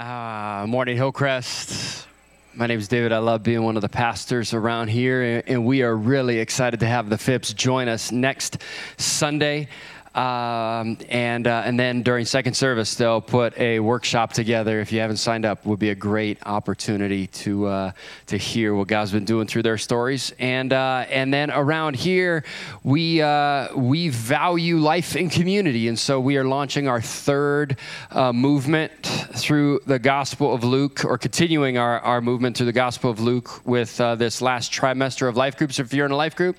Uh, morning, Hillcrest. My name is David. I love being one of the pastors around here, and we are really excited to have the Phipps join us next Sunday. Um, and uh, and then during second service, they'll put a workshop together. If you haven't signed up, would be a great opportunity to uh, to hear what God's been doing through their stories. And uh, and then around here, we uh, we value life in community, and so we are launching our third uh, movement through the Gospel of Luke, or continuing our, our movement through the Gospel of Luke with uh, this last trimester of life groups. If you're in a life group,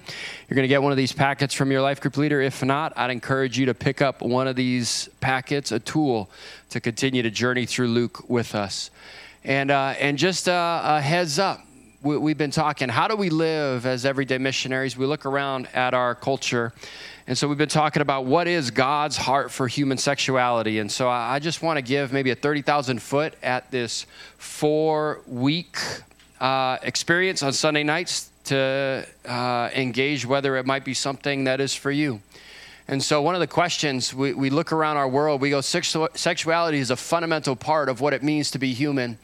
you're going to get one of these packets from your life group leader. If not, I'd encourage you to pick up one of these packets, a tool to continue to journey through Luke with us. And, uh, and just uh, a heads up, we, have been talking, how do we live as everyday missionaries? We look around at our culture. And so we've been talking about what is God's heart for human sexuality. And so I just want to give maybe a 30,000 foot at this four week uh, experience on Sunday nights to uh, engage whether it might be something that is for you. And so, one of the questions we, we look around our world, we go, sexuality is a fundamental part of what it means to be human.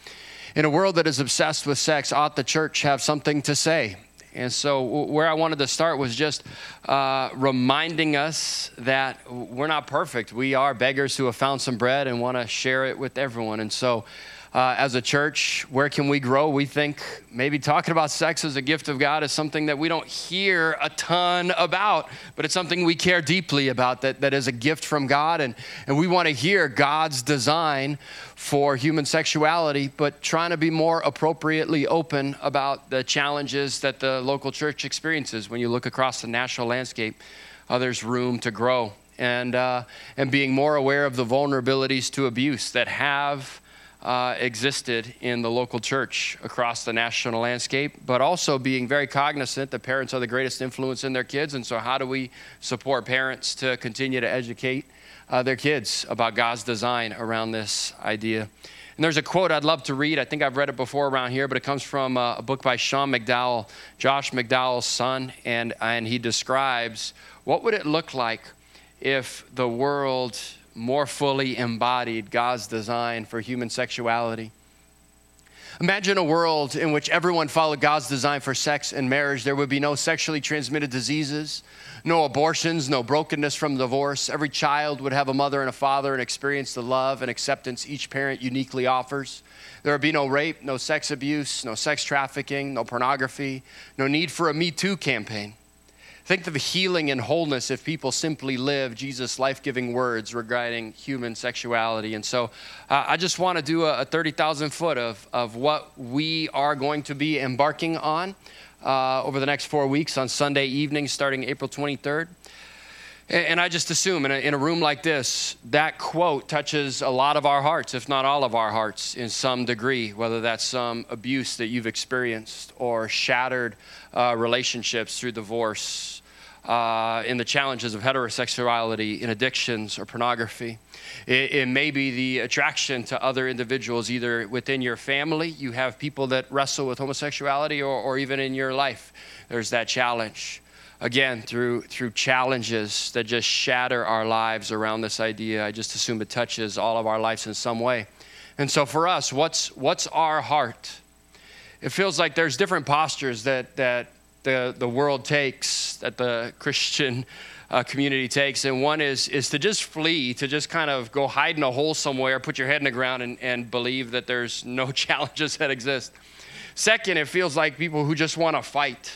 In a world that is obsessed with sex, ought the church have something to say? And so, where I wanted to start was just uh, reminding us that we're not perfect. We are beggars who have found some bread and want to share it with everyone. And so, uh, as a church, where can we grow? We think maybe talking about sex as a gift of God is something that we don't hear a ton about, but it's something we care deeply about that, that is a gift from God. And, and we want to hear God's design for human sexuality, but trying to be more appropriately open about the challenges that the local church experiences when you look across the national landscape. Uh, there's room to grow. And, uh, and being more aware of the vulnerabilities to abuse that have uh, existed in the local church across the national landscape, but also being very cognizant that parents are the greatest influence in their kids. And so, how do we support parents to continue to educate uh, their kids about God's design around this idea? And there's a quote I'd love to read. I think I've read it before around here, but it comes from uh, a book by Sean McDowell, Josh McDowell's son, and, and he describes what would it look like if the world more fully embodied God's design for human sexuality. Imagine a world in which everyone followed God's design for sex and marriage. There would be no sexually transmitted diseases, no abortions, no brokenness from divorce. Every child would have a mother and a father and experience the love and acceptance each parent uniquely offers. There would be no rape, no sex abuse, no sex trafficking, no pornography, no need for a Me Too campaign. Think of the healing and wholeness if people simply live Jesus' life giving words regarding human sexuality. And so uh, I just want to do a, a 30,000 foot of, of what we are going to be embarking on uh, over the next four weeks on Sunday evening starting April 23rd. And I just assume in a, in a, room like this, that quote touches a lot of our hearts, if not all of our hearts, in some degree, whether that's some abuse that you've experienced or shattered uh, relationships through divorce uh, in the challenges of heterosexuality, in addictions or pornography. It, it, may be the attraction to other individuals, either within your family, you have people that wrestle with homosexuality, or, or even in your life, there's that challenge. Again, through, through challenges that just shatter our lives around this idea, I just assume it touches all of our lives in some way. And so for us, what's, what's our heart? It feels like there's different postures that, that the, the world takes, that the Christian uh, community takes. And one is, is to just flee, to just kind of go hide in a hole somewhere, put your head in the ground, and, and believe that there's no challenges that exist. Second, it feels like people who just want to fight.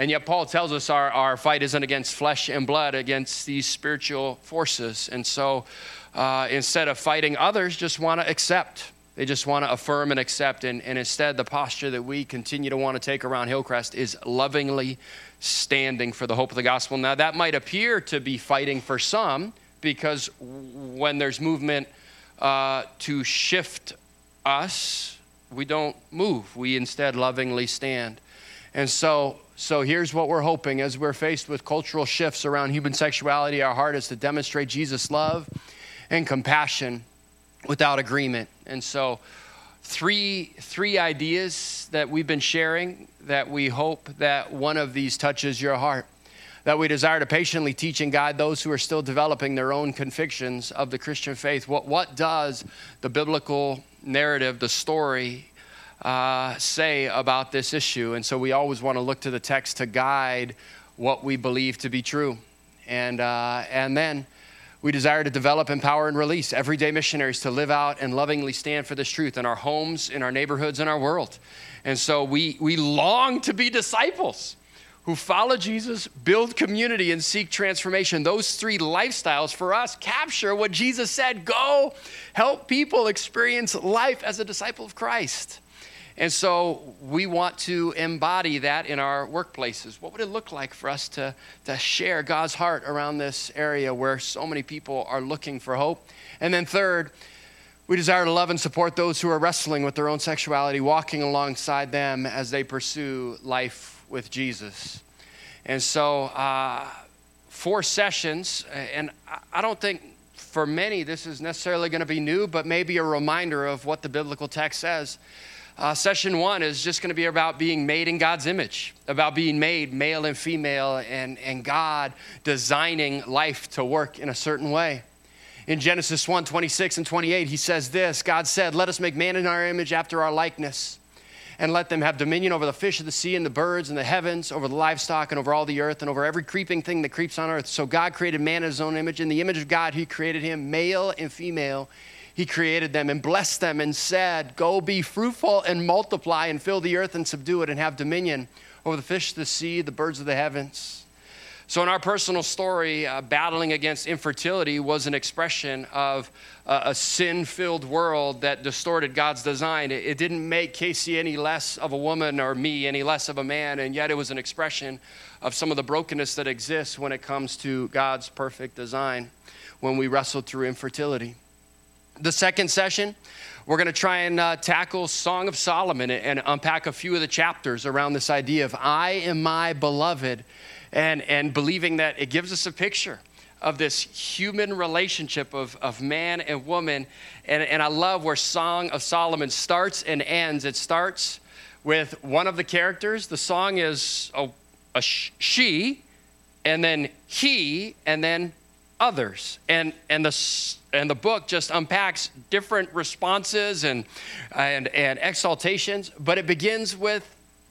And yet, Paul tells us our, our fight isn't against flesh and blood, against these spiritual forces. And so, uh, instead of fighting others, just want to accept they just want to affirm and accept. And, and instead, the posture that we continue to want to take around Hillcrest is lovingly standing for the hope of the gospel. Now, that might appear to be fighting for some because when there's movement uh, to shift us, we don't move. We instead lovingly stand. And so, so here's what we're hoping as we're faced with cultural shifts around human sexuality. Our heart is to demonstrate Jesus' love and compassion without agreement. And so, three, three ideas that we've been sharing that we hope that one of these touches your heart. that we desire to patiently teach and guide those who are still developing their own convictions of the Christian faith. What, what does the biblical narrative, the story, uh, say about this issue? And so we always want to look to the text to guide what we believe to be true. And, uh, and then we desire to develop, empower, and release everyday missionaries to live out and lovingly stand for this truth in our homes, in our neighborhoods, in our world. And so we, we long to be disciples who follow Jesus, build community, and seek transformation. Those three lifestyles for us capture what Jesus said go help people experience life as a disciple of Christ. And so we want to embody that in our workplaces. What would it look like for us to, to share God's heart around this area where so many people are looking for hope? And then, third, we desire to love and support those who are wrestling with their own sexuality, walking alongside them as they pursue life with Jesus. And so, uh, four sessions, and I don't think for many this is necessarily going to be new, but maybe a reminder of what the biblical text says. Uh, session one is just going to be about being made in God's image, about being made male and female, and, and God designing life to work in a certain way. In Genesis 1 26 and 28, he says this God said, Let us make man in our image after our likeness, and let them have dominion over the fish of the sea and the birds and the heavens, over the livestock and over all the earth, and over every creeping thing that creeps on earth. So God created man in his own image. In the image of God, he created him, male and female he created them and blessed them and said, Go be fruitful and multiply and fill the earth and subdue it and have dominion over the fish of the sea, the birds of the heavens. So, in our personal story, uh, battling against infertility was an expression of uh, a sin filled world that distorted God's design. It, it, didn't make Casey any less of a woman or me any less of a man, and yet it was an expression of some of the brokenness that exists when it comes to God's perfect design when we wrestled through infertility the second session, we're going to try and uh, tackle Song of Solomon and, unpack a few of the chapters around this idea of I am my beloved and, and believing that it gives us a picture of this human relationship of, of man and woman. And, and I love where Song of Solomon starts and ends. It starts with one of the characters. The song is a, a she, and then he, and then others. And, and, the, and the book just unpacks different responses and, and, and exaltations, but it begins with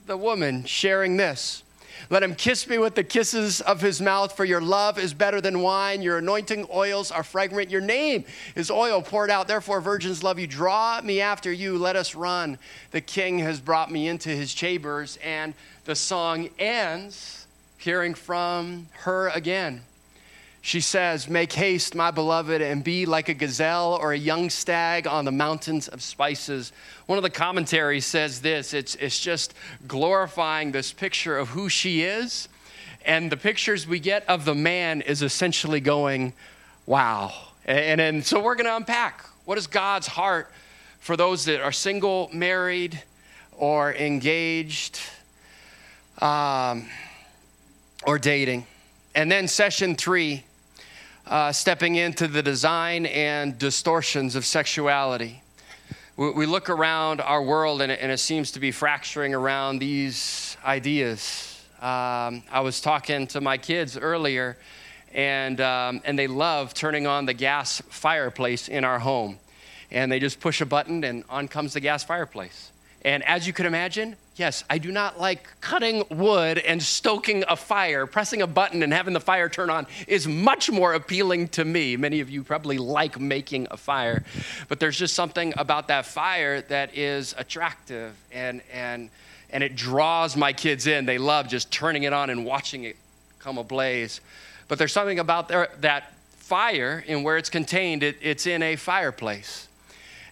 the woman sharing this. Let him kiss me with the kisses of his mouth, for your love is better than wine. Your anointing oils are fragrant. Your name is oil poured out. Therefore, virgins love you. Draw me after you. Let us run. The king has brought me into his chambers. And the song ends hearing from her again. She says, Make haste, my beloved, and be like a gazelle or a young stag on the mountains of spices. One of the commentaries says this it's, it's just glorifying this picture of who she is. And the pictures we get of the man is essentially going, Wow. And, and so we're going to unpack what is God's heart for those that are single, married, or engaged, um, or dating. And then session three uh, stepping into the design and distortions of sexuality. We, we look around our world and it, and it, seems to be fracturing around these ideas. Um, I was talking to my kids earlier, and, um, and they love turning on the gas fireplace in our home. And they just push a button, and on comes the gas fireplace. And as you can imagine, yes, I do not like cutting wood and stoking a fire. Pressing a button and having the fire turn on is much more appealing to me. Many of you probably like making a fire, but there's just something about that fire that is attractive and, and, and it draws my kids in. They love just turning it on and watching it come ablaze. But there's something about that fire and where it's contained, it, it's in a fireplace.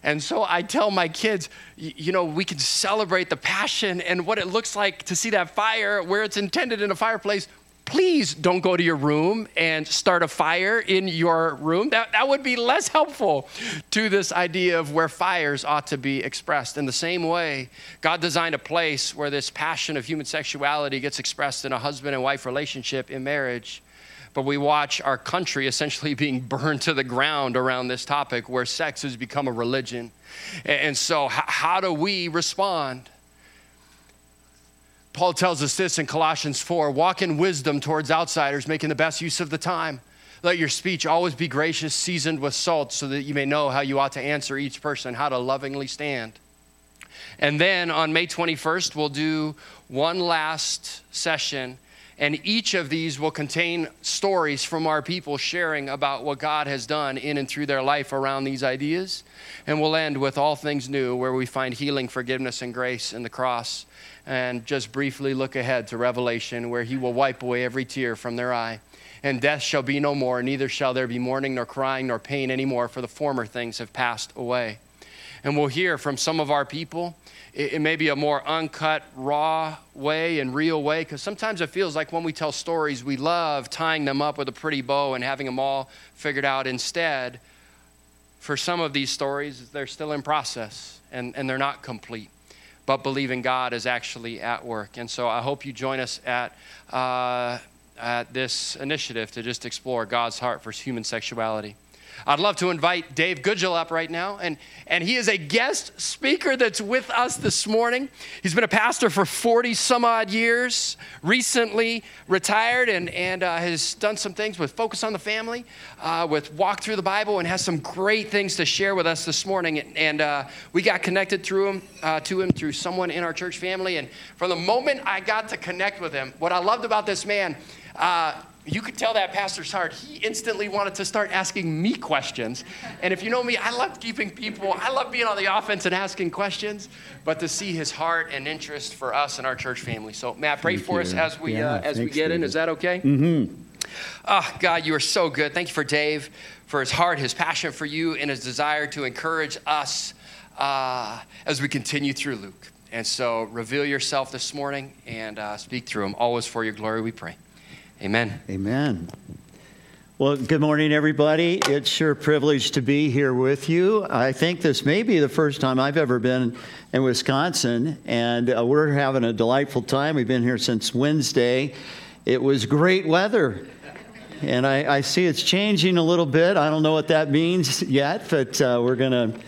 And so I tell my kids, you know, we can celebrate the passion and what it looks like to see that fire where it's intended in a fireplace. Please don't go to your room and start a fire in your room. That, that would be less helpful to this idea of where fires ought to be expressed. In the same way, God designed a place where this passion of human sexuality gets expressed in a husband and wife relationship in marriage but we watch our country essentially being burned to the ground around this topic where sex has become a religion. And so, how do we respond? Paul tells us this in Colossians 4 walk in wisdom towards outsiders, making the best use of the time. Let your speech always be gracious, seasoned with salt, so that you may know how you ought to answer each person, how to lovingly stand. And then on May 21st, we'll do one last session and each of these will contain stories from our people sharing about what God has done in and through their life around these ideas. And we'll end with All Things New, where we find healing, forgiveness, and grace in the cross. And just briefly look ahead to Revelation, where He will wipe away every tear from their eye. And death shall be no more, neither shall there be mourning, nor crying, nor pain anymore, for the former things have passed away. And we'll hear from some of our people it, it may be a more uncut, raw way and real way, because sometimes it feels like when we tell stories, we love tying them up with a pretty bow and having them all figured out. Instead, for some of these stories, they're still in process and, and they're not complete. But believing God is actually at work. And so I hope you join us at, uh, at this initiative to just explore God's heart for human sexuality. I'd love to invite Dave Goodgill up right now, and, and he is a guest speaker that's with us this morning. He's been a pastor for 40 some odd years, recently retired, and, and uh, has done some things with Focus on the Family, uh, with Walk Through the Bible, and has some great things to share with us this morning. And, and uh, we got connected through him, uh, to him through someone in our church family. And from the moment I got to connect with him, what I loved about this man, uh, you could tell that pastor's heart. He instantly wanted to start asking me questions. And if you know me, I love keeping people, I love being on the offense and asking questions, but to see his heart and interest for us and our church family. So, Matt, pray Thank for you. us as we, Yeah, uh, as we get in. Is that okay? Mm-hmm. Oh, God, you are so good. Thank you for Dave, for his heart, his passion for you, and his desire to encourage us uh, as we continue through Luke. And so, reveal yourself this morning and uh, speak through him. Always for your glory, we pray. Amen. Amen. Well, good morning, everybody. It's sure a privilege to be here with you. I think this may be the first time I've ever been in Wisconsin, and uh, we're having a delightful time. We've been here since Wednesday. It was great weather, and I, I see it's changing a little bit. I don't know what that means yet, but uh, we're going to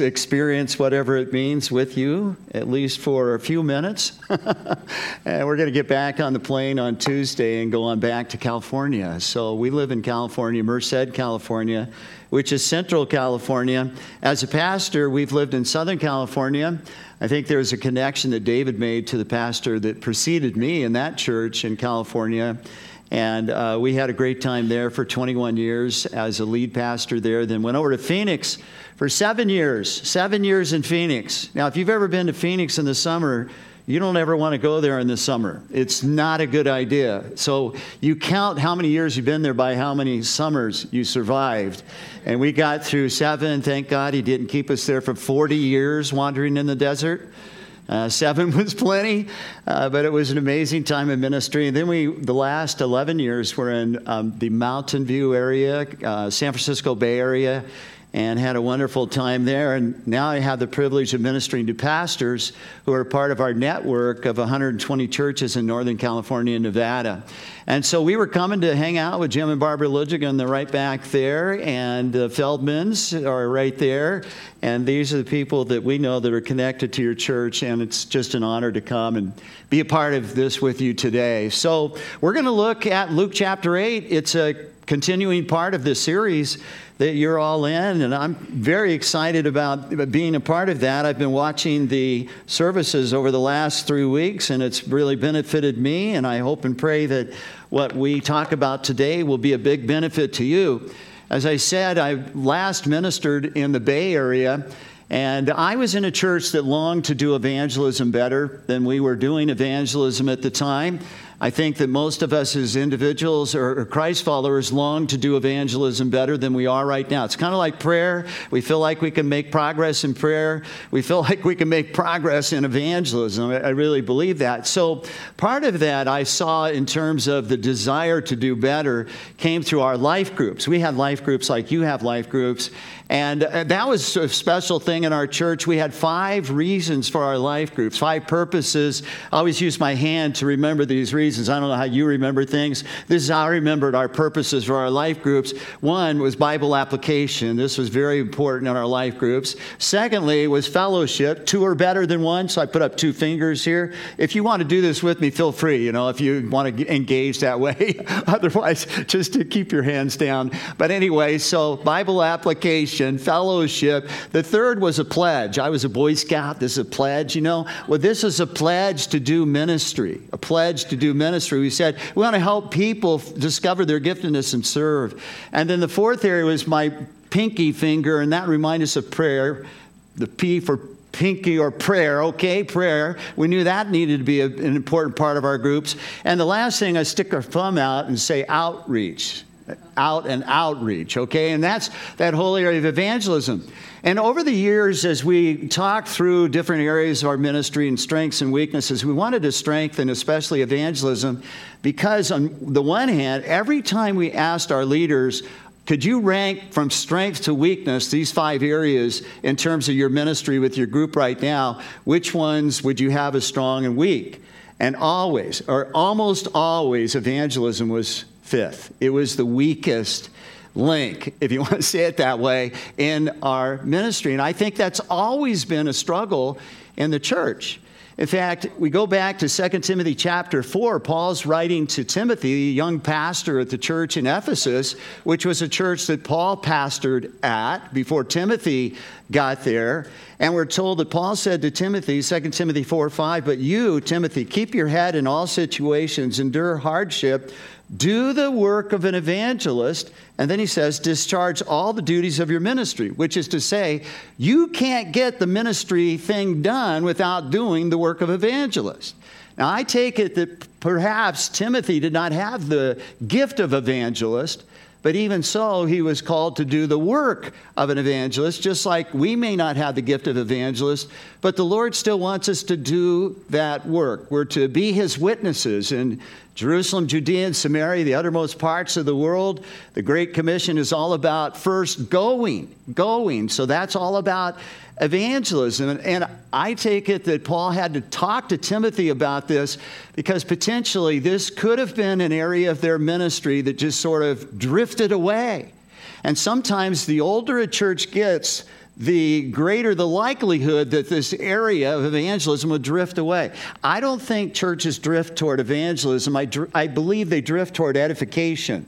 experience whatever it means with you, at least for a few minutes. and we're going to get back on the plane on Tuesday and go on back to California. So we live in California, Merced, California, which is central California. As a pastor, we've lived in Southern California. I think there's a connection that David made to the pastor that preceded me in that church in California. And uh, we had a great time there for 21 years as a lead pastor there. Then went over to Phoenix for seven years, seven years in Phoenix. Now, if you've ever been to Phoenix in the summer, you don't ever want to go there in the summer. It's not a good idea. So you count how many years you've been there by how many summers you survived. And we got through seven. Thank God he didn't keep us there for 40 years wandering in the desert. Uh, seven was plenty, uh, but it was an amazing time in ministry. And then we, the last 11 years, were in um, the Mountain View area, uh, San Francisco Bay Area, and had a wonderful time there. And now I have the privilege of ministering to pastors who are part of our network of 120 churches in Northern California and Nevada. And so we were coming to hang out with Jim and Barbara Ludwig, they're right back there, and the Feldmans are right there. And these are the people that we know that are connected to your church, and it's just an honor to come and be a part of this with you today. So we're going to look at Luke chapter 8. It's a continuing part of this series that you're all in, and I'm very excited about being a part of that. I've been watching the services over the last three weeks, and it's really benefited me, and I hope and pray that what we talk about today will be a big benefit to you. As I said, I last ministered in the Bay Area. And I was in a church that longed to do evangelism better than we were doing evangelism at the time. I think that most of us as individuals or Christ followers long to do evangelism better than we are right now. It's kind of like prayer. We feel like we can make progress in prayer. We feel like we can make progress in evangelism. I really believe that. So, part of that I saw in terms of the desire to do better came through our life groups. We had life groups like you have life groups. And uh, that was a special thing in our church. We had five reasons for our life groups, five purposes. I always use my hand to remember these reasons. I don't know how you remember things. This is how I remembered our purposes for our life groups. One was Bible application. This was very important in our life groups. Secondly, was fellowship. Two are better than one, so I put up two fingers here. If you want to do this with me, feel free, you know, if you want to engage that way. Otherwise, just to keep your hands down. But anyway, so Bible application, fellowship. The third was a pledge. I was a Boy Scout. This is a pledge, you know. Well, this is a pledge to do ministry, a pledge to do ministry. We said we want to help people discover their giftedness and serve. And then the fourth area was my pinky finger, and that reminded us of prayer. The P for pinky or prayer, okay, prayer. We knew that needed to be a, an important part of our groups. And the last thing, I stick our thumb out and say outreach out and outreach, okay? And that's that whole area of evangelism. And over the years, as we talked through different areas of our ministry and strengths and weaknesses, we wanted to strengthen especially evangelism because, on the one hand, every time we asked our leaders, could you rank from strength to weakness these five areas in terms of your ministry with your group right now? Which ones would you have as strong and weak? And always, or almost always, evangelism was fifth. It was the weakest link, if you want to say it that way, in our ministry. And I think that's always been a struggle in the church. In fact, we go back to 2 Timothy chapter 4. Paul's writing to Timothy, a young pastor at the church in Ephesus, which was a church that Paul pastored at before Timothy got there. And we're told that Paul said to Timothy, 2 Timothy 4 5, But you, Timothy, keep your head in all situations, endure hardship do the work of an evangelist, and then he says, discharge all the duties of your ministry, which is to say, you can't get the ministry thing done without doing the work of evangelist. Now, I take it that perhaps Timothy did not have the gift of evangelist, but even so, he was called to do the work of an evangelist, just like we may not have the gift of evangelist, but the Lord still wants us to do that work. We're to be his witnesses in Jerusalem, Judea, and Samaria, the uttermost parts of the world. The Great Commission is all about first going, going. So that's all about evangelism. And I take it that Paul had to talk to Timothy about this because potentially this could have been an area of their ministry that just sort of drifted away. And sometimes the older a church gets, the greater the likelihood that this area of evangelism would drift away. I don't think churches drift toward evangelism. I, dr- I believe they drift toward edification.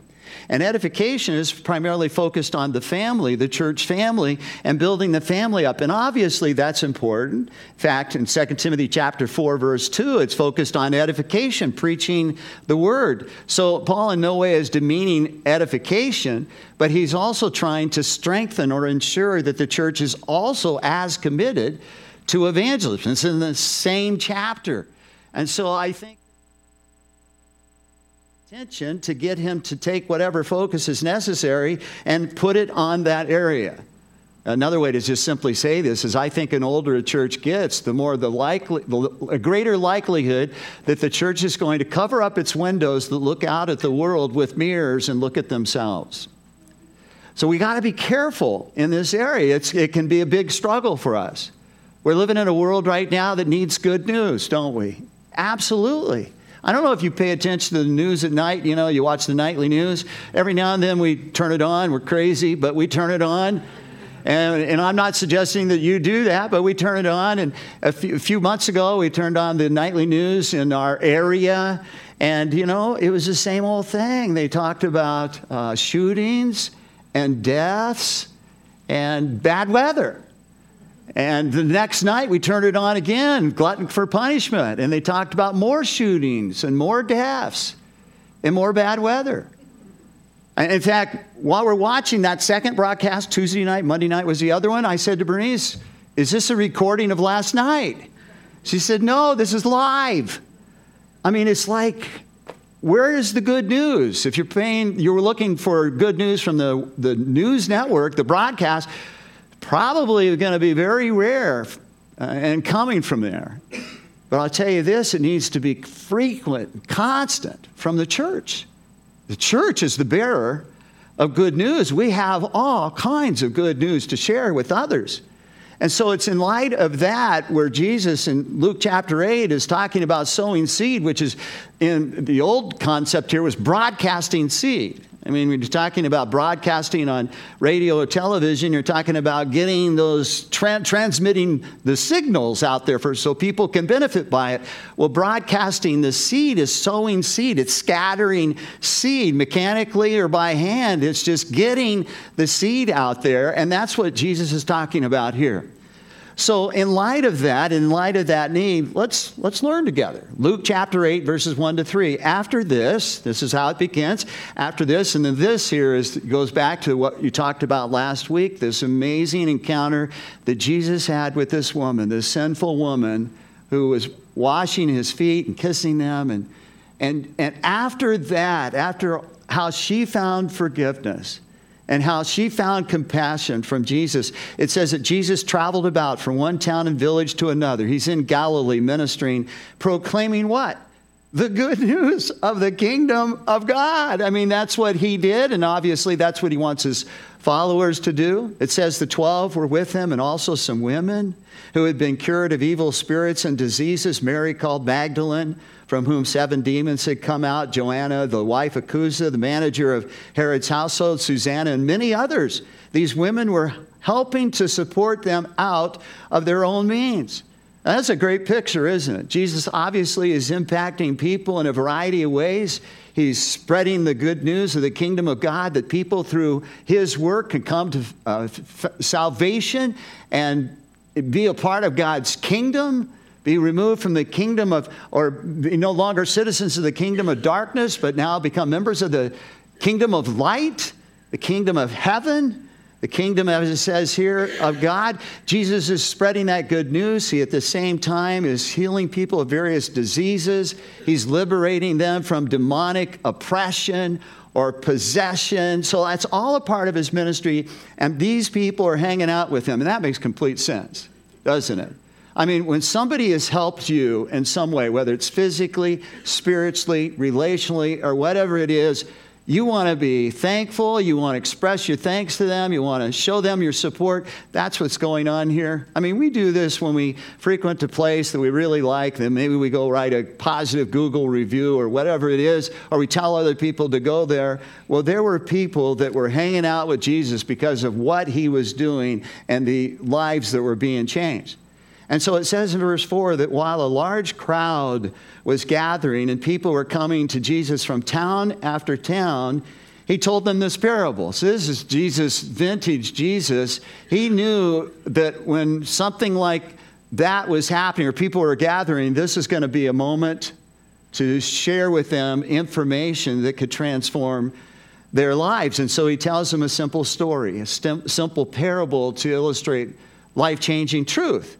And edification is primarily focused on the family, the church family, and building the family up. And obviously that's important. In fact, in 2 Timothy chapter 4, verse 2, it's focused on edification, preaching the word. So Paul in no way is demeaning edification, but he's also trying to strengthen or ensure that the church is also as committed to evangelism. It's in the same chapter. And so I think attention to get him to take whatever focus is necessary and put it on that area. Another way to just simply say this is I think an older a church gets, the more the likely, the, a greater likelihood that the church is going to cover up its windows that look out at the world with mirrors and look at themselves. So we got to be careful in this area. It's, it can be a big struggle for us. We're living in a world right now that needs good news, don't we? Absolutely. I don't know if you pay attention to the news at night. You know, you watch the nightly news. Every now and then we turn it on. We're crazy, but we turn it on. And, and I'm not suggesting that you do that, but we turn it on. And a few, a few months ago, we turned on the nightly news in our area. And, you know, it was the same old thing. They talked about uh, shootings and deaths and bad weather. And the next night we turned it on again, glutton for punishment. And they talked about more shootings and more deaths and more bad weather. in fact, while we're watching that second broadcast, Tuesday night, Monday night was the other one, I said to Bernice, Is this a recording of last night? She said, No, this is live. I mean, it's like, where is the good news? If you're paying, you're looking for good news from the, the news network, the broadcast, probably going to be very rare uh, and coming from there. But I'll tell you this it needs to be frequent, constant from the church. The church is the bearer of good news. We have all kinds of good news to share with others. And so it's in light of that where Jesus in Luke chapter 8 is talking about sowing seed, which is in the old concept here was broadcasting seed. I mean, when you're talking about broadcasting on radio or television, you're talking about getting those, tra- transmitting the signals out there so people can benefit by it. Well, broadcasting the seed is sowing seed, it's scattering seed mechanically or by hand. It's just getting the seed out there, and that's what Jesus is talking about here. So, in light of that, in light of that need, let's, let's learn together. Luke chapter 8, verses 1 to 3. After this, this is how it begins. After this, and then this here is, goes back to what you talked about last week this amazing encounter that Jesus had with this woman, this sinful woman who was washing his feet and kissing them. And, and, and after that, after how she found forgiveness, and how she found compassion from Jesus. It says that Jesus traveled about from one town and village to another. He's in Galilee ministering, proclaiming what? The good news of the kingdom of God. I mean, that's what he did, and obviously that's what he wants his followers to do. It says the 12 were with him, and also some women who had been cured of evil spirits and diseases. Mary called Magdalene from whom seven demons had come out Joanna, the wife of Chuza, the manager of Herod's household, Susanna, and many others. These women were helping to support them out of their own means. That's a great picture, isn't it? Jesus obviously is impacting people in a variety of ways. He's spreading the good news of the kingdom of God that people through his work can come to uh, f- salvation and be a part of God's kingdom be removed from the kingdom of, or be no longer citizens of the kingdom of darkness, but now become members of the kingdom of light, the kingdom of heaven, the kingdom, as it says here, of God. Jesus is spreading that good news. He, at the same time, is healing people of various diseases. He's liberating them from demonic oppression or possession. So that's all a part of his ministry. And these people are hanging out with him. And that makes complete sense, doesn't it? I mean, when somebody has helped you in some way, whether it's physically, spiritually, relationally, or whatever it is, you want to be thankful. You want to express your thanks to them. You want to show them your support. That's what's going on here. I mean, we do this when we frequent a place that we really like. Then maybe we go write a positive Google review or whatever it is, or we tell other people to go there. Well, there were people that were hanging out with Jesus because of what he was doing and the lives that were being changed. And so it says in verse 4 that while a large crowd was gathering and people were coming to Jesus from town after town, he told them this parable. So this is Jesus, vintage Jesus. He knew that when something like that was happening or people were gathering, this is going to be a moment to share with them information that could transform their lives. And so he tells them a simple story, a simple parable to illustrate life changing truth.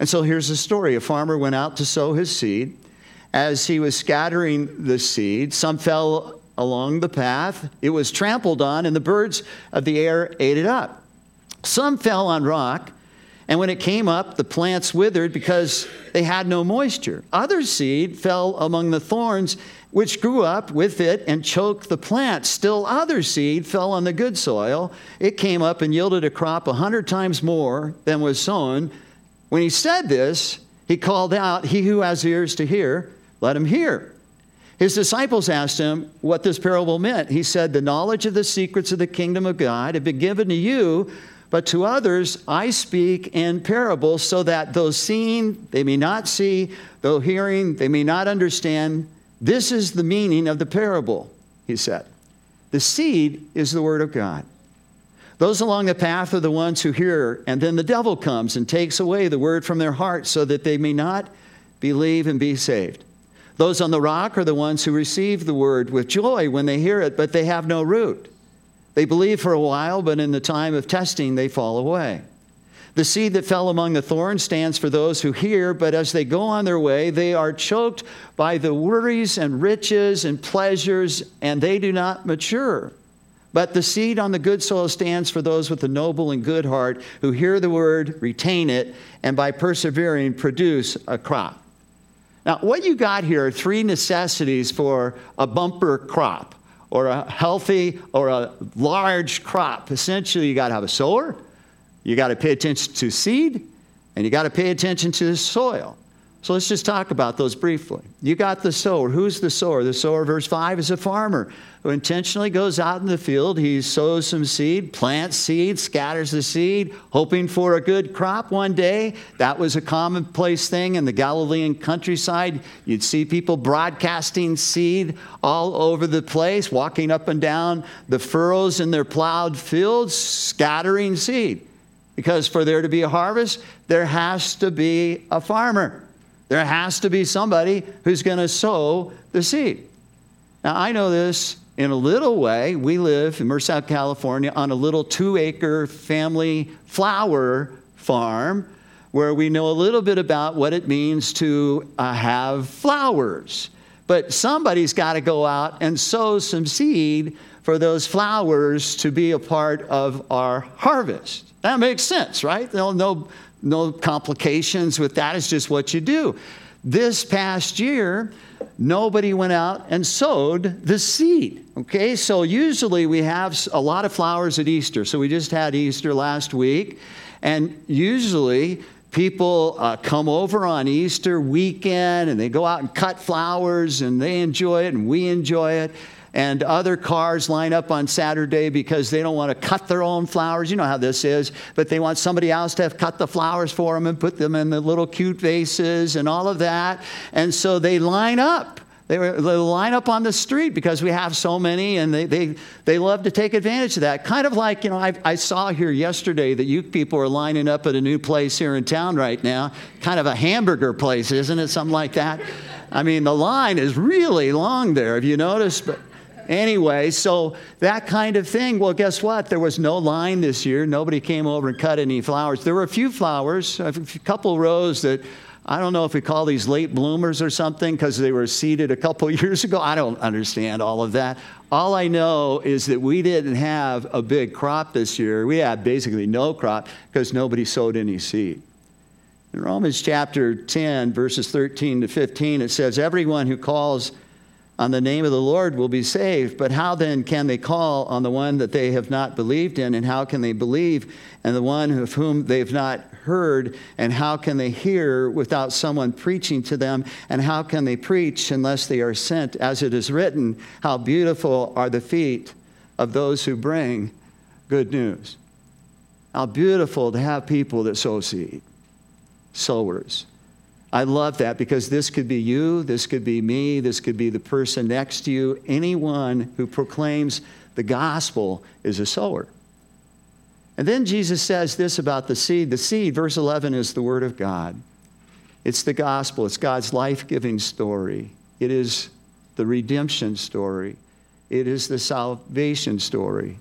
And so here's the story a farmer went out to sow his seed. As he was scattering the seed, some fell along the path. It was trampled on, and the birds of the air ate it up. Some fell on rock, and when it came up, the plants withered because they had no moisture. Other seed fell among the thorns, which grew up with it and choked the plant. Still, other seed fell on the good soil. It came up and yielded a crop a hundred times more than was sown. When he said this, he called out, He who has ears to hear, let him hear. His disciples asked him what this parable meant. He said, The knowledge of the secrets of the kingdom of God have been given to you, but to others I speak in parables, so that though seeing they may not see, though hearing they may not understand. This is the meaning of the parable, he said. The seed is the word of God. Those along the path are the ones who hear, and then the devil comes and takes away the word from their heart so that they may not believe and be saved. Those on the rock are the ones who receive the word with joy when they hear it, but they have no root. They believe for a while, but in the time of testing, they fall away. The seed that fell among the thorns stands for those who hear, but as they go on their way, they are choked by the worries and riches and pleasures, and they do not mature. But the seed on the good soil stands for those with a noble and good heart who hear the word, retain it, and by persevering produce a crop. Now, what you got here are three necessities for a bumper crop or a healthy or a large crop. Essentially, you got to have a sower, You got to pay attention to seed, and you got to pay attention to the soil. So let's just talk about those briefly. You got the sower. Who's the sower? The sower, verse 5, is a farmer who intentionally goes out in the field. He sows some seed, plants seed, scatters the seed, hoping for a good crop one day. That was a commonplace thing in the Galilean countryside. You'd see people broadcasting seed all over the place, walking up and down the furrows in their plowed fields, scattering seed. Because for there to be a harvest, there has to be a farmer. There has to be somebody who's going to sow the seed. Now, I know this in a little way. We live in Merced, California on a little two acre family flower farm where we know a little bit about what it means to uh, have flowers. But somebody's got to go out and sow some seed for those flowers to be a part of our harvest. That makes sense, right? No, no complications with that. It's just what you do. This past year, nobody went out and sowed the seed. Okay, so usually we have a lot of flowers at Easter. So we just had Easter last week, and usually people uh, come over on Easter weekend and they go out and cut flowers and they enjoy it and we enjoy it and other cars line up on Saturday because they don't want to cut their own flowers. You know how this is, but they want somebody else to have cut the flowers for them and put them in the little cute vases and all of that. And so they line up. They, they line up on the street because we have so many, and they, they, they love to take advantage of that. Kind of like, you know, I, I saw here yesterday that you people are lining up at a new place here in town right now, kind of a hamburger place, isn't it? Something like that. I mean, the line is really long there. Have you noticed? But Anyway, so that kind of thing. Well, guess what? There was no line this year. Nobody came over and cut any flowers. There were a few flowers, a couple rows that I don't know if we call these late bloomers or something because they were seeded a couple years ago. I don't understand all of that. All I know is that we didn't have a big crop this year. We had basically no crop because nobody sowed any seed. In Romans chapter 10, verses 13 to 15, it says, Everyone who calls on the name of the Lord will be saved. But how then can they call on the one that they have not believed in? And how can they believe in the one of whom they've not heard? And how can they hear without someone preaching to them? And how can they preach unless they are sent? As it is written, how beautiful are the feet of those who bring good news. How beautiful to have people that sow seed, sowers. I love that because this could be you, this could be me, this could be the person next to you. Anyone who proclaims the gospel is a sower. And then Jesus says this about the seed. The seed, verse 11, is the word of God. It's the gospel, it's God's life giving story, it is the redemption story, it is the salvation story.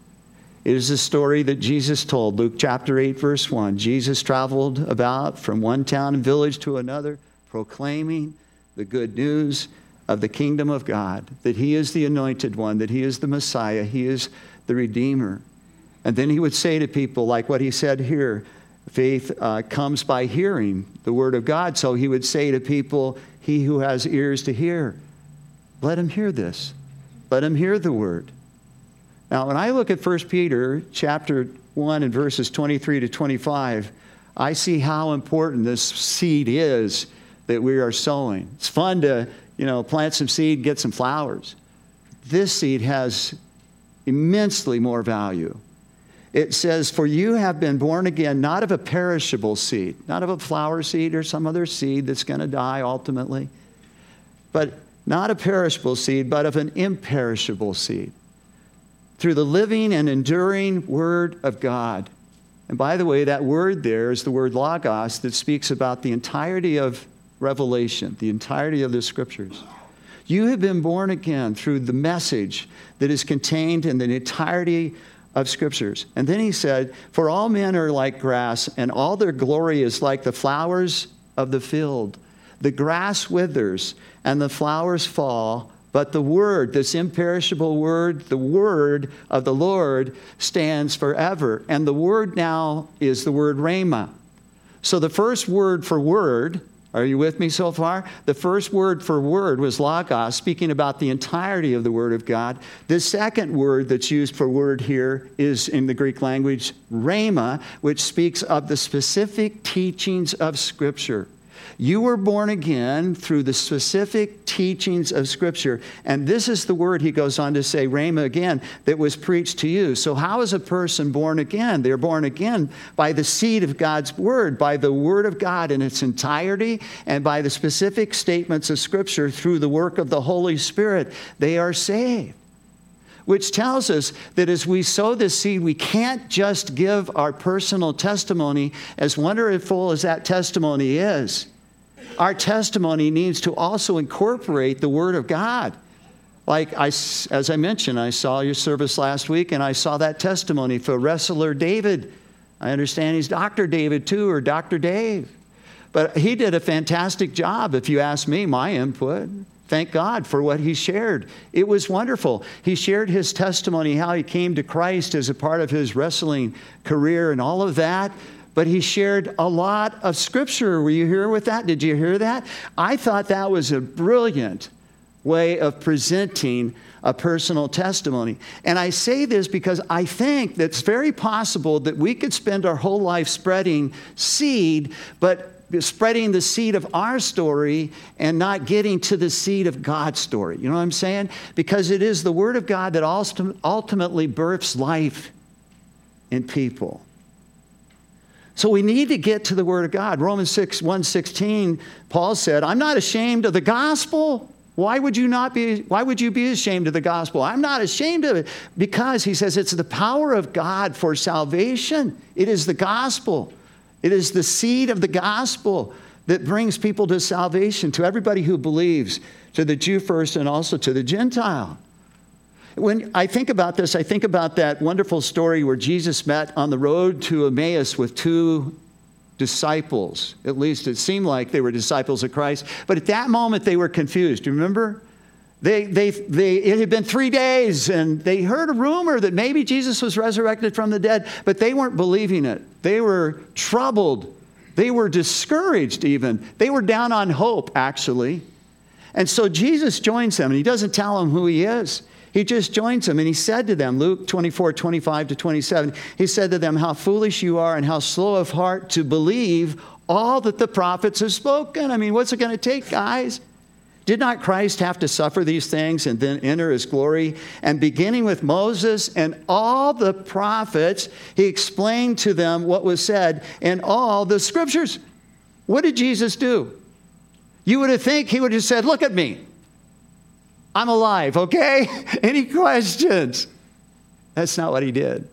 It is a story that Jesus told, Luke chapter 8, verse 1. Jesus traveled about from one town and village to another, proclaiming the good news of the kingdom of God, that he is the anointed one, that he is the Messiah, he is the Redeemer. And then he would say to people, like what he said here, faith uh, comes by hearing the word of God. So he would say to people, He who has ears to hear, let him hear this. Let him hear the word. Now, when I look at 1 Peter chapter 1 and verses 23 to 25, I see how important this seed is that we are sowing. It's fun to, you know, plant some seed, get some flowers. This seed has immensely more value. It says, For you have been born again, not of a perishable seed, not of a flower seed or some other seed that's going to die ultimately, but not a perishable seed, but of an imperishable seed through the living and enduring Word of God. And by the way, that word there is the word logos that speaks about the entirety of Revelation, the entirety of the scriptures. You have been born again through the message that is contained in the entirety of scriptures. And then he said, For all men are like grass, and all their glory is like the flowers of the field. The grass withers, and the flowers fall but the word, this imperishable word, the word of the Lord stands forever. And the word now is the word rhema. So the first word for word, Are you with me so far? The first word for word was logos, speaking about the entirety of the Word of God. The second word that's used for word here is in the Greek language, rhema, which speaks of the specific teachings of Scripture. You were born again through the specific teachings of Scripture. And this is the word he goes on to say, Rhema again, that was preached to you. So, how is a person born again? They're born again by the seed of God's word, by the word of God in its entirety, and by the specific statements of Scripture through the work of the Holy Spirit. They are saved which tells us that as we sow this seed, we can't just give our personal testimony, as wonderful as that testimony is our testimony needs to also incorporate the Word of God. Like I, as I mentioned, I saw your service last week and I saw that testimony for wrestler David. I understand he's Dr. David too, or Dr. Dave. But he did a fantastic job, if you ask me, my input. Thank God for what he shared. It was wonderful. He shared his testimony, how he came to Christ as a part of his wrestling career and all of that but he shared a lot of scripture. Were you here with that? Did you hear that? I thought that was a brilliant way of presenting a personal testimony. And I say this because I think that it's very possible that we could spend our whole life spreading seed, but spreading the seed of our story and not getting to the seed of God's story. You know what I'm saying? Because it is the Word of God that ultimately births life in people. So we need to get to the Word of God. Romans 6, 116, Paul said, I'm not ashamed of the gospel. Why would you not be, why would you be ashamed of the gospel? I'm not ashamed of it. Because he says it's the power of God for salvation. It is the gospel. It is the seed of the gospel that brings people to salvation, to everybody who believes, to the Jew first and also to the Gentile. When I think about this, I think about that wonderful story where Jesus met on the road to Emmaus with two disciples. At least it seemed like they were disciples of Christ. But at that moment, they were confused. Do you remember? They, they, they, it had been three days, and they heard a rumor that maybe Jesus was resurrected from the dead, but they weren't believing it. They were troubled. They were discouraged, even. They were down on hope, actually. And so Jesus joins them, and he doesn't tell them who he is. He just joins them and he said to them, Luke 24, 25 to 27, he said to them, How foolish you are and how slow of heart to believe all that the prophets have spoken. I mean, what's it going to take, guys? Did not Christ have to suffer these things and then enter his glory? And beginning with Moses and all the prophets, he explained to them what was said in all the scriptures. What did Jesus do? You would have think he would have said, Look at me. I'm alive, okay? Any questions? That's not what he did.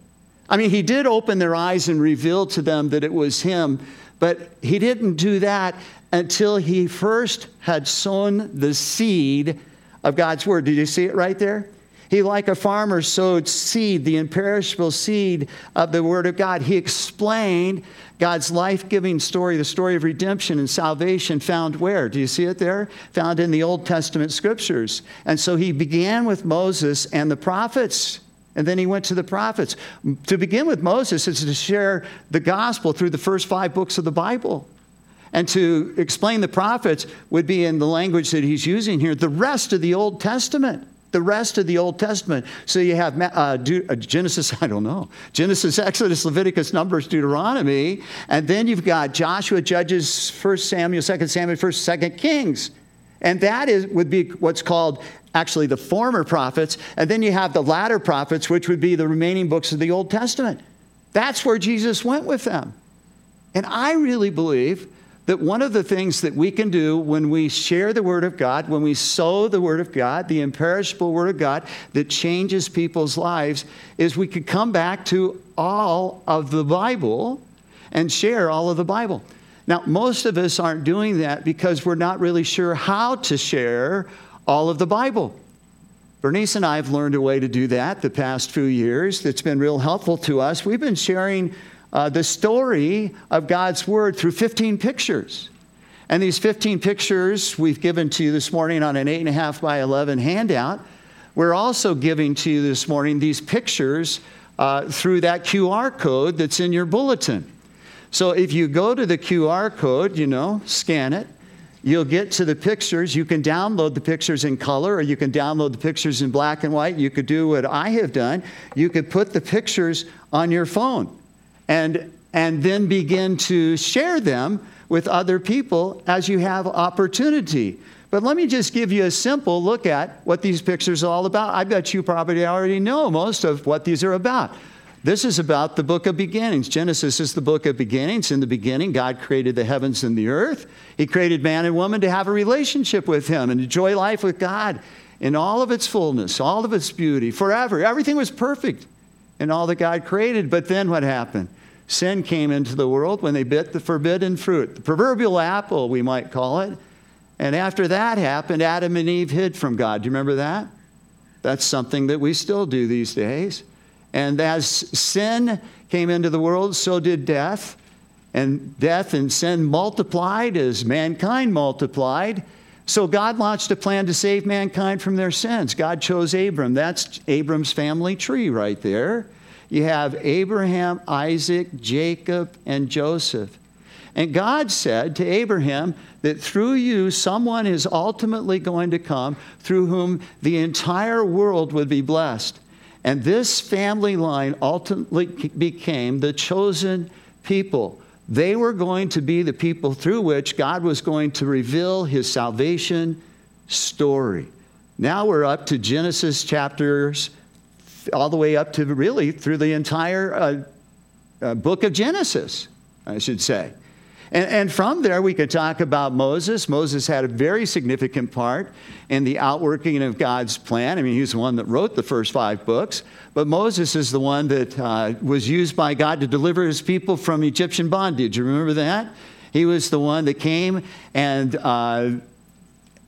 I mean, he did open their eyes and reveal to them that it was him, but he didn't do that until he first had sown the seed of God's word. Did you see it right there? He, like a farmer, sowed seed, the imperishable seed of the Word of God. He explained God's life giving story, the story of redemption and salvation, found where? Do you see it there? Found in the Old Testament scriptures. And so he began with Moses and the prophets. And then he went to the prophets. To begin with Moses is to share the gospel through the first five books of the Bible. And to explain the prophets would be in the language that he's using here, the rest of the Old Testament the rest of the Old Testament. So you have uh, De- uh, Genesis, I don't know, Genesis, Exodus, Leviticus, Numbers, Deuteronomy, and then you've got Joshua, Judges, 1 Samuel, 2 Samuel, 1 2 Kings. And that is, would be what's called actually the former prophets. And then you have the latter prophets, which would be the remaining books of the Old Testament. That's where Jesus went with them. And I really believe that one of the things that we can do when we share the Word of God, when we sow the Word of God, the imperishable Word of God that changes people's lives, is we could come back to all of the Bible and share all of the Bible. Now, most of us aren't doing that because we're not really sure how to share all of the Bible. Bernice and I have learned a way to do that the past few years that's been real helpful to us. We've been sharing uh, the story of God's Word through 15 pictures. And these 15 pictures we've given to you this morning on an 8.5 by 11 handout. We're also giving to you this morning these pictures uh, through that QR code that's in your bulletin. So if you go to the QR code, you know, scan it, you'll get to the pictures. You can download the pictures in color or you can download the pictures in black and white. You could do what I have done. You could put the pictures on your phone and, and then begin to share them with other people as you have opportunity. But let me just give you a simple look at what these pictures are all about. I bet you probably already know most of what these are about. This is about the book of beginnings. Genesis is the book of beginnings. In the beginning, God created the heavens and the earth. He created man and woman to have a relationship with Him and enjoy life with God in all of its fullness, all of its beauty, forever. Everything was perfect in all that God created. But then what happened? Sin came into the world when they bit the forbidden fruit, the proverbial apple, we might call it. And after that happened, Adam and Eve hid from God. Do you remember that? That's something that we still do these days. And as sin came into the world, so did death. And death and sin multiplied as mankind multiplied. So God launched a plan to save mankind from their sins. God chose Abram. That's Abram's family tree right there. You have Abraham, Isaac, Jacob, and Joseph. And God said to Abraham that through you, someone is ultimately going to come through whom the entire world would be blessed. And this family line ultimately became the chosen people. They were going to be the people through which God was going to reveal his salvation story. Now we're up to Genesis chapters, all the way up to really through the entire uh, uh, book of Genesis, I should say. And, and from there, we could talk about Moses. Moses had a very significant part in the outworking of God's plan. I mean, he's the one that wrote the first five books. But Moses is the one that uh, was used by God to deliver his people from Egyptian bondage. You remember that? He was the one that came and uh,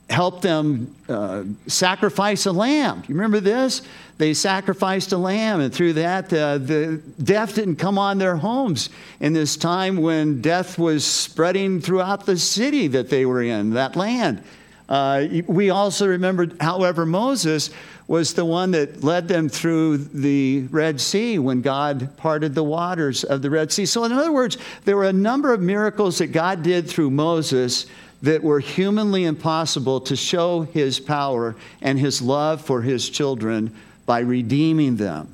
helped them uh, sacrifice a lamb. You remember this? They sacrificed a lamb, and through that, uh, the death didn't come on their homes in this time when death was spreading throughout the city that they were in, that land. Uh, we also remember, however, Moses was the one that led them through the Red Sea when God parted the waters of the Red Sea. So, in other words, there were a number of miracles that God did through Moses that were humanly impossible to show his power and his love for his children by redeeming them,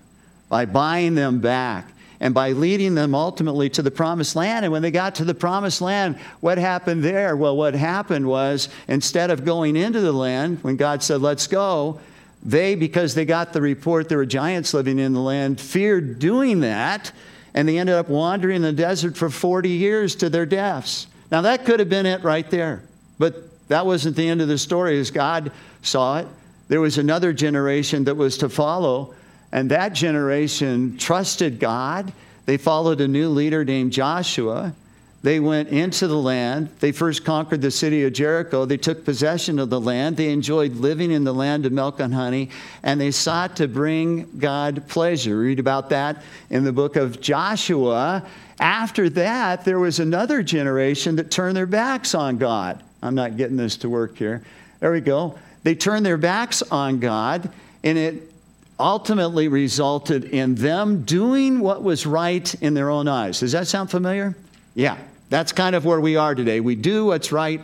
by buying them back, and by leading them ultimately to the promised land. And when they got to the promised land, what happened there? Well, what happened was instead of going into the land, when God said, let's go, they, because they got the report there were giants living in the land, feared doing that, and they ended up wandering in the desert for 40 years to their deaths. Now, that could have been it right there, but that wasn't the end of the story as God saw it. There was another generation that was to follow, and that generation trusted God. They followed a new leader named Joshua. They went into the land. They first conquered the city of Jericho. They took possession of the land. They enjoyed living in the land of milk and honey, and they sought to bring God pleasure. Read about that in the book of Joshua. After that, there was another generation that turned their backs on God. I'm not getting this to work here. There we go. They turned their backs on God, and it ultimately resulted in them doing what was right in their own eyes. Does that sound familiar? Yeah, that's kind of where we are today. We do what's right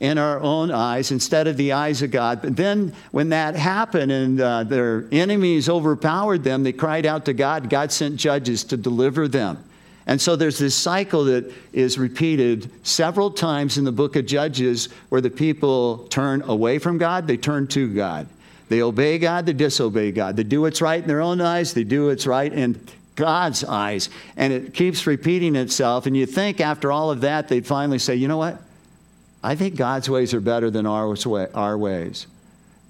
in our own eyes instead of the eyes of God. But then, when that happened and uh, their enemies overpowered them, they cried out to God. God sent judges to deliver them. And so there's this cycle that is repeated several times in the book of Judges where the people turn away from God, they turn to God. They obey God, they disobey God. They do what's right in their own eyes, they do what's right in God's eyes. And it keeps repeating itself. And you think after all of that, they'd finally say, you know what? I think God's ways are better than our, ways.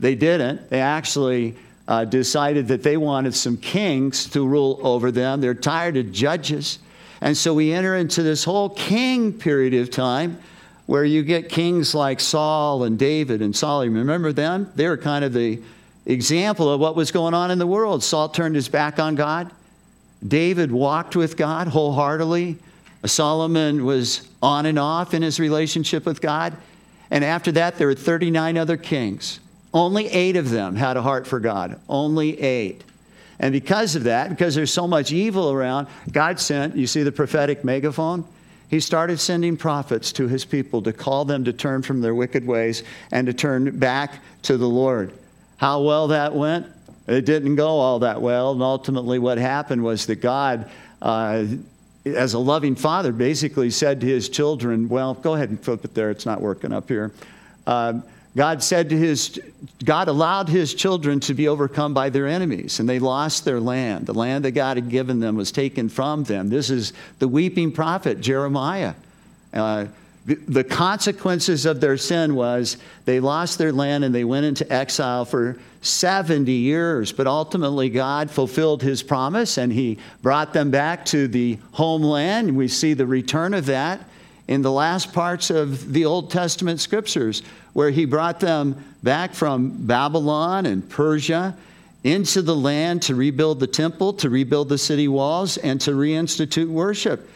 They didn't. They actually uh, decided that they wanted some kings to rule over them. They're tired of judges. And so we enter into this whole king period of time where you get kings like Saul and David and Solomon. Remember them? They were kind of the example of what was going on in the world. Saul turned his back on God. David walked with God wholeheartedly. Solomon was on and off in his relationship with God. And after that, there were 39 other kings. Only eight of them had a heart for God. Only eight. And because of that, because there's so much evil around, God sent, you see the prophetic megaphone? he started sending prophets to his people to call them to turn from their wicked ways and to turn back to the Lord. How well that went? It didn't go all that well. And ultimately, what happened was that God, uh, as a loving father, basically said to his children, Well, go ahead and flip it there. It's not working up here. Uh, God said to his, God allowed his children to be overcome by their enemies, and they lost their land. The land that God had given them was taken from them. This is the weeping prophet Jeremiah. Uh, the consequences of their sin was they lost their land and they went into exile for 70 years. But ultimately, God fulfilled his promise and he brought them back to the homeland. We see the return of that in the last parts of the Old Testament scriptures, where he brought them back from Babylon and Persia into the land to rebuild the temple, to rebuild the city walls, and to reinstitute worship.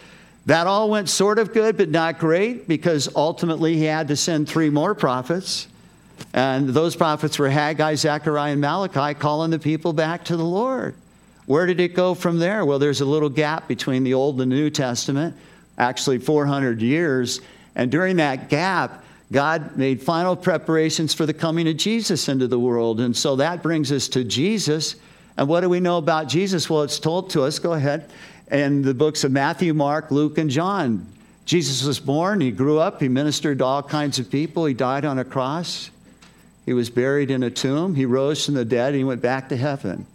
That all went sort of good, but not great, because ultimately he had to send three more prophets. And those prophets were Haggai, Zechariah, and Malachi, calling the people back to the Lord. Where did it go from there? Well, there's a little gap between the Old and the New Testament actually 400 years. And during that gap, God made final preparations for the coming of Jesus into the world. And so that brings us to Jesus. And what do we know about Jesus? Well, it's told to us, go ahead, in the books of Matthew, Mark, Luke, and John. Jesus was born, he grew up, he ministered to all kinds of people, he died on a cross, he was buried in a tomb, he rose from the dead, and he went back to heaven.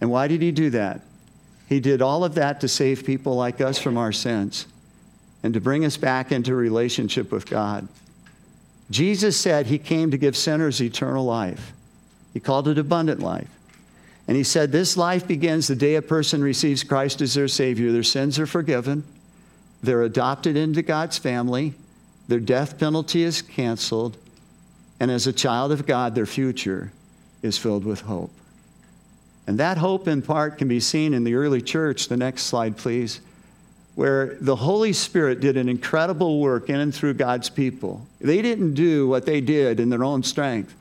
And why did he do that? He did all of that to save people like us from our sins and to bring us back into relationship with God. Jesus said he came to give sinners eternal life. He called it abundant life. And he said this life begins the day a person receives Christ as their Savior. Their sins are forgiven, they're adopted into God's family, their death penalty is canceled, and as a child of God, their future is filled with hope. And that hope, in part, can be seen in the early church. The next slide, please where the Holy Spirit did an incredible work in and through God's people. They didn't do what they did in their own strength.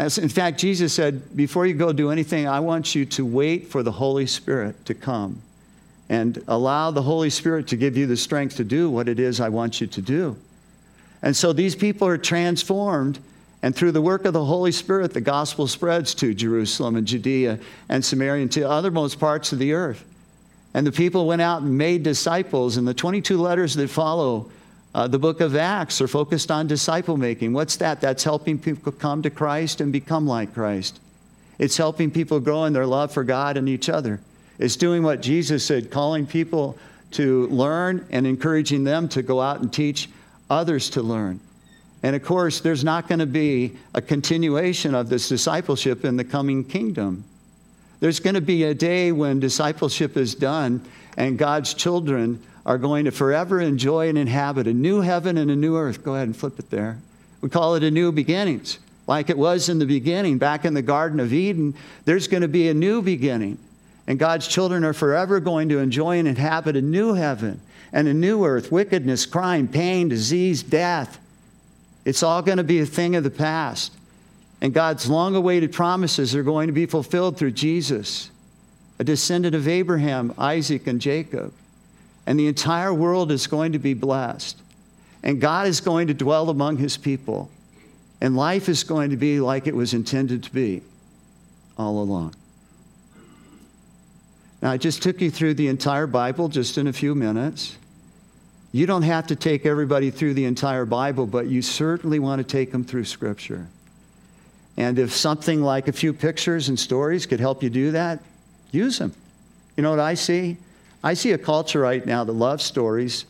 As, in fact, Jesus said, Before you go do anything, I want you to wait for the Holy Spirit to come and allow the Holy Spirit to give you the strength to do what it is I want you to do. And so these people are transformed, and through the work of the Holy Spirit, the gospel spreads to Jerusalem and Judea and Samaria and to othermost parts of the earth. And the people went out and made disciples. And the 22 letters that follow uh, the book of Acts are focused on disciple making. What's that? That's helping people come to Christ and become like Christ. It's helping people grow in their love for God and each other. It's doing what Jesus said, calling people to learn and encouraging them to go out and teach others to learn. And of course, there's not going to be a continuation of this discipleship in the coming kingdom. There's going to be a day when discipleship is done and God's children are going to forever enjoy and inhabit a new heaven and a new earth. Go ahead and flip it there. We call it a new beginnings. Like it was in the beginning, back in the Garden of Eden, there's going to be a new beginning. And God's children are forever going to enjoy and inhabit a new heaven and a new earth. Wickedness, crime, pain, disease, death. It's all going to be a thing of the past. And God's long awaited promises are going to be fulfilled through Jesus, a descendant of Abraham, Isaac, and Jacob. And the entire world is going to be blessed. And God is going to dwell among his people. And life is going to be like it was intended to be all along. Now, I just took you through the entire Bible just in a few minutes. You don't have to take everybody through the entire Bible, but you certainly want to take them through Scripture. And if something like a few pictures and stories could help you do that, use them. You know what I see? I see a culture right now that loves stories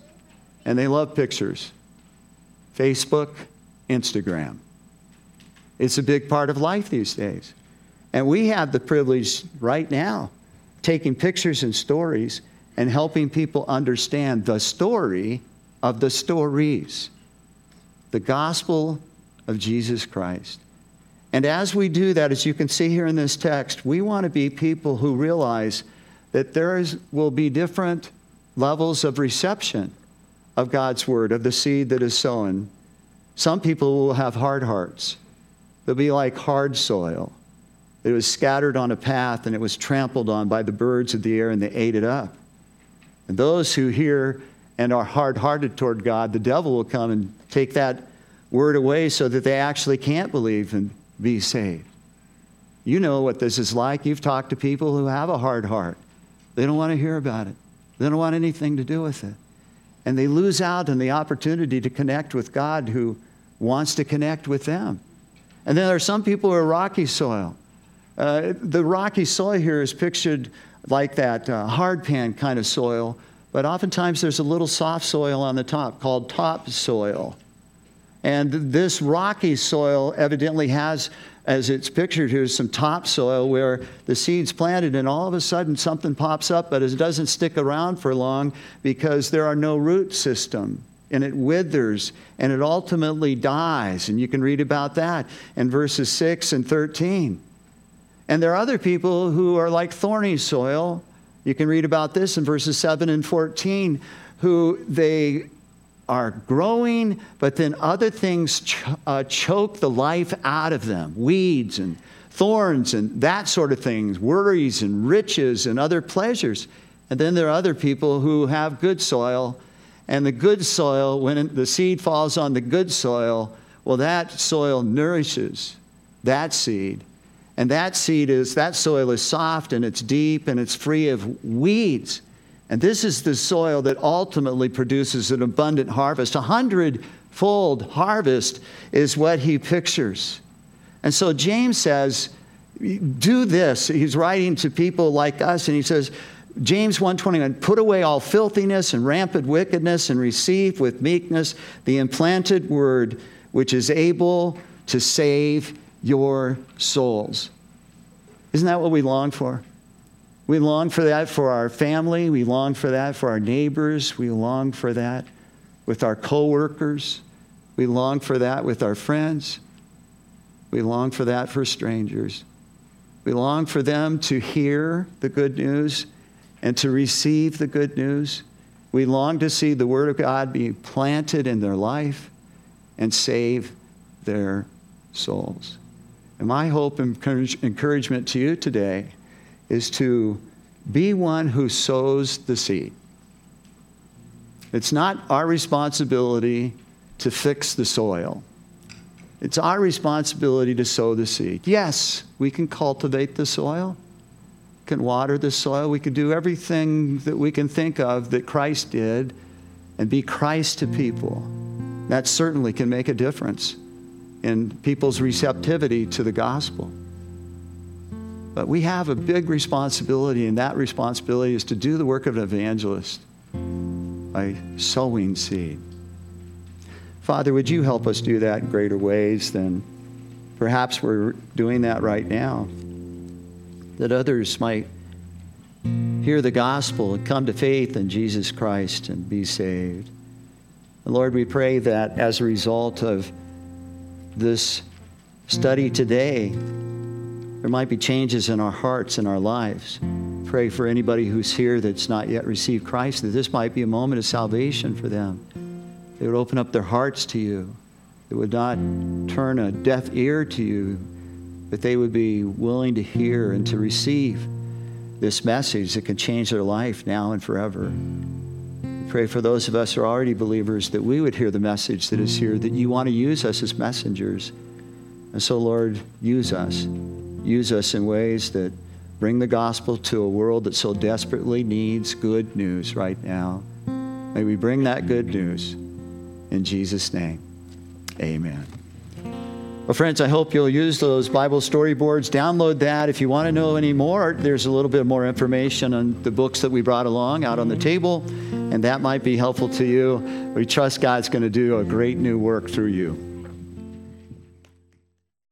and they love pictures. Facebook, Instagram. It's a big part of life these days. And we have the privilege right now taking pictures and stories and helping people understand the story of the stories, the gospel of Jesus Christ. And as we do that, as you can see here in this text, we want to be people who realize that there is, will be different levels of reception of God's word, of the seed that is sown. Some people will have hard hearts. They'll be like hard soil. It was scattered on a path and it was trampled on by the birds of the air and they ate it up. And those who hear and are hard hearted toward God, the devil will come and take that word away so that they actually can't believe and be saved. You know what this is like. You've talked to people who have a hard heart. They don't want to hear about it, they don't want anything to do with it. And they lose out on the opportunity to connect with God who wants to connect with them. And then there are some people who are rocky soil. Uh, the rocky soil here is pictured like that uh, hard pan kind of soil, but oftentimes there's a little soft soil on the top called topsoil. And this rocky soil evidently has, as it's pictured here, some topsoil where the seed's planted, and all of a sudden something pops up, but it doesn't stick around for long because there are no root system. And it withers and it ultimately dies. And you can read about that in verses 6 and 13. And there are other people who are like thorny soil. You can read about this in verses 7 and 14, who they are growing, but then other things ch- uh, choke the life out of them weeds and thorns and that sort of things, worries and riches and other pleasures. And then there are other people who have good soil, and the good soil, when the seed falls on the good soil, well, that soil nourishes that seed. And that seed is, that soil is soft and it's deep and it's free of weeds. And this is the soil that ultimately produces an abundant harvest. A hundredfold harvest is what he pictures. And so James says, do this. He's writing to people like us, and he says, James 1:21 put away all filthiness and rampant wickedness and receive with meekness the implanted word which is able to save your souls. Isn't that what we long for? We long for that for our family. We long for that for our neighbors. We long for that with our coworkers. We long for that with our friends. We long for that for strangers. We long for them to hear the good news and to receive the good news. We long to see the Word of God be planted in their life and save their souls. And my hope and encouragement to you today is to be one who sows the seed. It's not our responsibility to fix the soil. It's our responsibility to sow the seed. Yes, we can cultivate the soil, can water the soil, we can do everything that we can think of that Christ did and be Christ to people. That certainly can make a difference in people's receptivity to the gospel. But we have a big responsibility, and that responsibility is to do the work of an evangelist by sowing seed. Father, would you help us do that in greater ways than perhaps we're doing that right now? That others might hear the gospel and come to faith in Jesus Christ and be saved. And Lord, we pray that as a result of this study today, there might be changes in our hearts and our lives. Pray for anybody who's here that's not yet received Christ, that this might be a moment of salvation for them. They would open up their hearts to you. They would not turn a deaf ear to you, but they would be willing to hear and to receive this message that can change their life now and forever. Pray for those of us who are already believers that we would hear the message that is here, that you want to use us as messengers. And so, Lord, use us use us in ways that bring the gospel to a world that so desperately needs good news right now. May we bring that good news in Jesus' name. Amen. Well, friends, I hope you'll use those Bible storyboards. Download that. If you want to know any more, there's a little bit more information on the books that we brought along out on the table, and that might be helpful to you. We trust God's going to do a great new work through you.